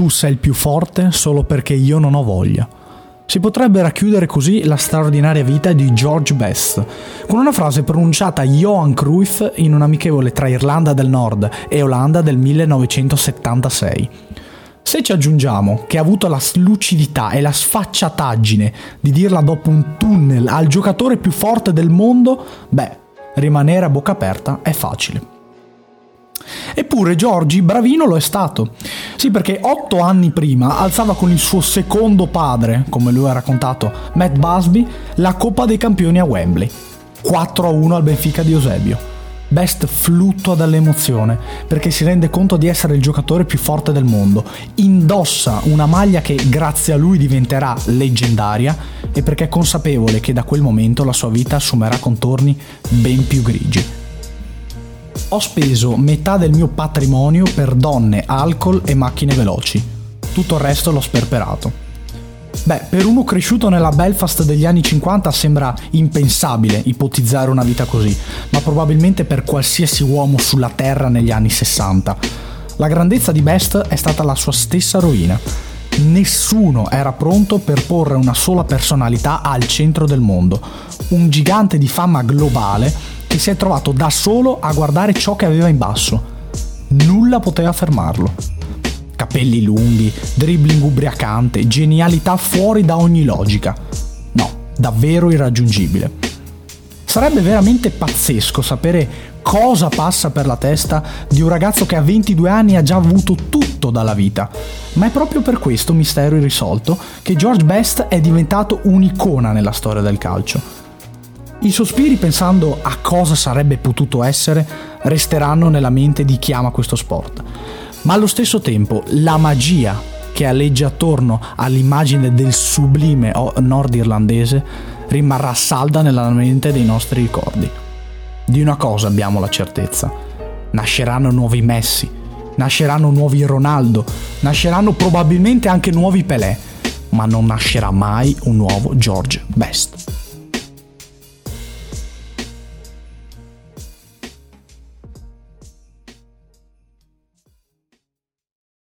tu sei il più forte solo perché io non ho voglia. Si potrebbe racchiudere così la straordinaria vita di George Best, con una frase pronunciata a Johan Cruyff in un amichevole tra Irlanda del Nord e Olanda del 1976. Se ci aggiungiamo che ha avuto la lucidità e la sfacciataggine di dirla dopo un tunnel al giocatore più forte del mondo, beh, rimanere a bocca aperta è facile. Eppure Giorgi bravino lo è stato. Sì, perché otto anni prima alzava con il suo secondo padre, come lui ha raccontato, Matt Busby, la Coppa dei Campioni a Wembley. 4-1 al Benfica di Eusebio. Best fluttua dall'emozione perché si rende conto di essere il giocatore più forte del mondo, indossa una maglia che grazie a lui diventerà leggendaria e perché è consapevole che da quel momento la sua vita assumerà contorni ben più grigi. Ho speso metà del mio patrimonio per donne, alcol e macchine veloci. Tutto il resto l'ho sperperato. Beh, per uno cresciuto nella Belfast degli anni 50 sembra impensabile ipotizzare una vita così, ma probabilmente per qualsiasi uomo sulla Terra negli anni 60. La grandezza di Best è stata la sua stessa rovina. Nessuno era pronto per porre una sola personalità al centro del mondo. Un gigante di fama globale che si è trovato da solo a guardare ciò che aveva in basso. Nulla poteva fermarlo. Capelli lunghi, dribbling ubriacante, genialità fuori da ogni logica. No, davvero irraggiungibile. Sarebbe veramente pazzesco sapere cosa passa per la testa di un ragazzo che a 22 anni ha già avuto tutto dalla vita. Ma è proprio per questo mistero irrisolto che George Best è diventato un'icona nella storia del calcio. I sospiri pensando a cosa sarebbe potuto essere resteranno nella mente di chi ama questo sport, ma allo stesso tempo la magia che alleggia attorno all'immagine del sublime nordirlandese rimarrà salda nella mente dei nostri ricordi. Di una cosa abbiamo la certezza, nasceranno nuovi Messi, nasceranno nuovi Ronaldo, nasceranno probabilmente anche nuovi Pelé, ma non nascerà mai un nuovo George Best.